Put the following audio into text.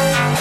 Música